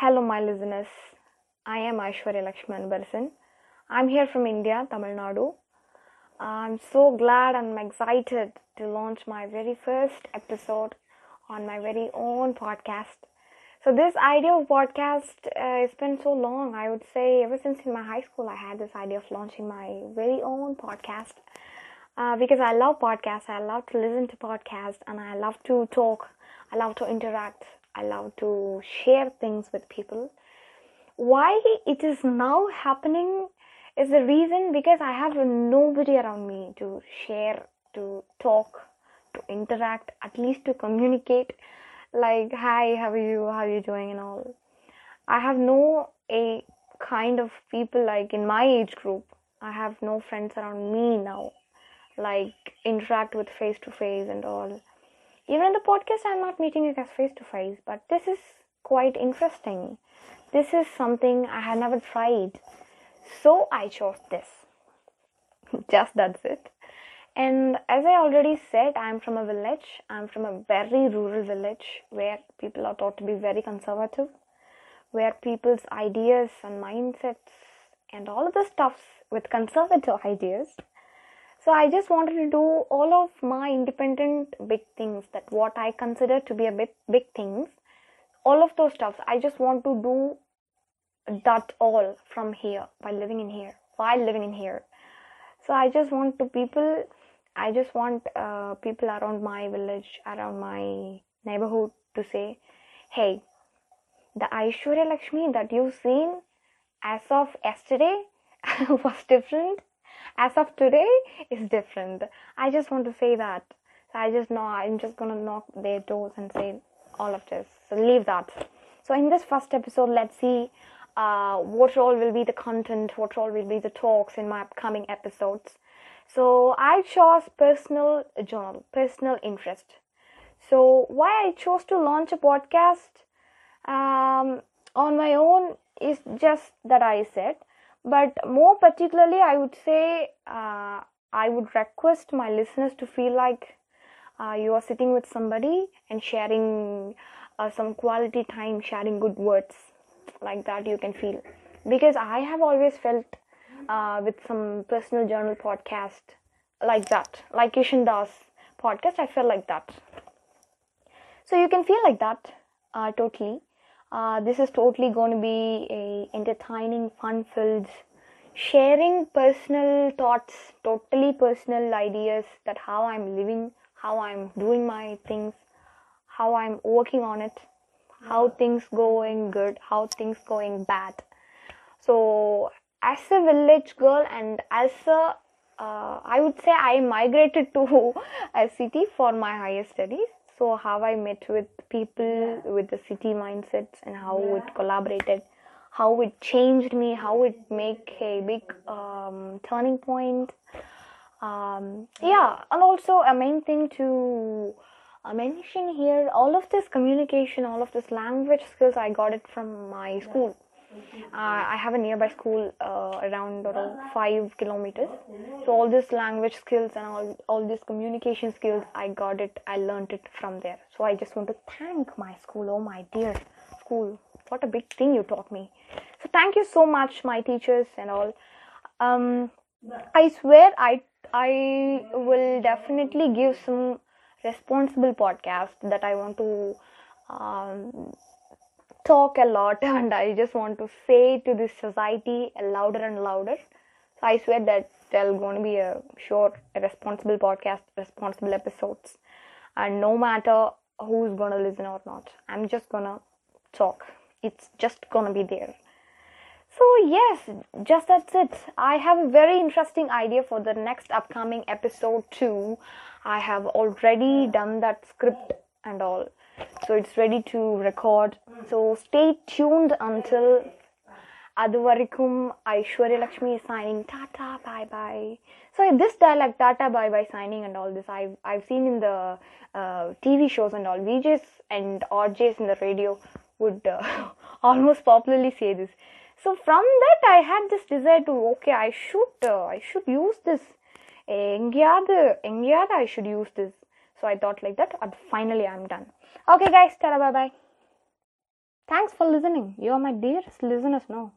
Hello, my listeners. I am Aishwarya Lakshman Barsan. I'm here from India, Tamil Nadu. I'm so glad and excited to launch my very first episode on my very own podcast. So, this idea of podcast uh, it's been so long. I would say ever since in my high school, I had this idea of launching my very own podcast uh, because I love podcasts. I love to listen to podcasts and I love to talk. I love to interact. I love to share things with people. Why it is now happening is the reason because I have nobody around me to share, to talk, to interact, at least to communicate. Like, hi, how are you? How are you doing? And all. I have no a kind of people like in my age group. I have no friends around me now, like interact with face to face and all. Even in the podcast, I'm not meeting you guys face to face, but this is quite interesting. This is something I have never tried. So I chose this. Just that's it. And as I already said, I'm from a village. I'm from a very rural village where people are taught to be very conservative, where people's ideas and mindsets and all of the stuffs with conservative ideas. So I just wanted to do all of my independent big things that what I consider to be a bit big things. All of those stuffs. I just want to do that all from here by living in here while living in here so i just want to people i just want uh, people around my village around my neighborhood to say hey the aishwarya lakshmi that you've seen as of yesterday was different as of today is different i just want to say that so i just know i'm just gonna knock their doors and say all of this so leave that so in this first episode let's see uh, what all will be the content, what all will be the talks in my upcoming episodes. So I chose personal journal, personal interest. So why I chose to launch a podcast um, on my own is just that I said, but more particularly, I would say uh, I would request my listeners to feel like uh, you are sitting with somebody and sharing uh, some quality time, sharing good words like that you can feel. Because i have always felt uh, with some personal journal podcast like that like Kishan Das podcast i felt like that. So you can feel like that uh, totally uh, this is totally going to be a entertaining fun filled sharing personal thoughts totally personal ideas that how i'm living how i'm doing my things how i'm working on it how things going good how things going bad so as a village girl and as a uh, I would say I migrated to a city for my higher studies. So how I met with people with the city mindsets and how it collaborated, how it changed me, how it make a big um, turning point. Um, yeah, and also a main thing to I mention here all of this communication, all of this language skills, I got it from my school. Uh, I have a nearby school uh, around five kilometers. So all this language skills and all all these communication skills, I got it. I learned it from there. So I just want to thank my school. Oh my dear school, what a big thing you taught me. So thank you so much, my teachers and all. Um, I swear I I will definitely give some responsible podcast that I want to um, talk a lot and I just want to say to this society louder and louder. So I swear that there's going to be a short, a responsible podcast, responsible episodes, and no matter who's gonna listen or not, I'm just gonna talk. It's just gonna be there. So, yes, just that's it. I have a very interesting idea for the next upcoming episode, too. I have already done that script and all, so it's ready to record. So, stay tuned until Aduvarikum Aishwarya Lakshmi is signing Tata bye bye. So this dialogue Tata bye bye signing and all this I've I've seen in the uh, TV shows and all VJs and RJs in the radio would uh, almost popularly say this. So from that I had this desire to okay I should uh, I should use this எங்கேயாவது எங்கேயாவது I should use this. so I thought like that and finally I'm done. Okay guys, tara bye bye. Thanks for listening. You are my dearest listeners, no?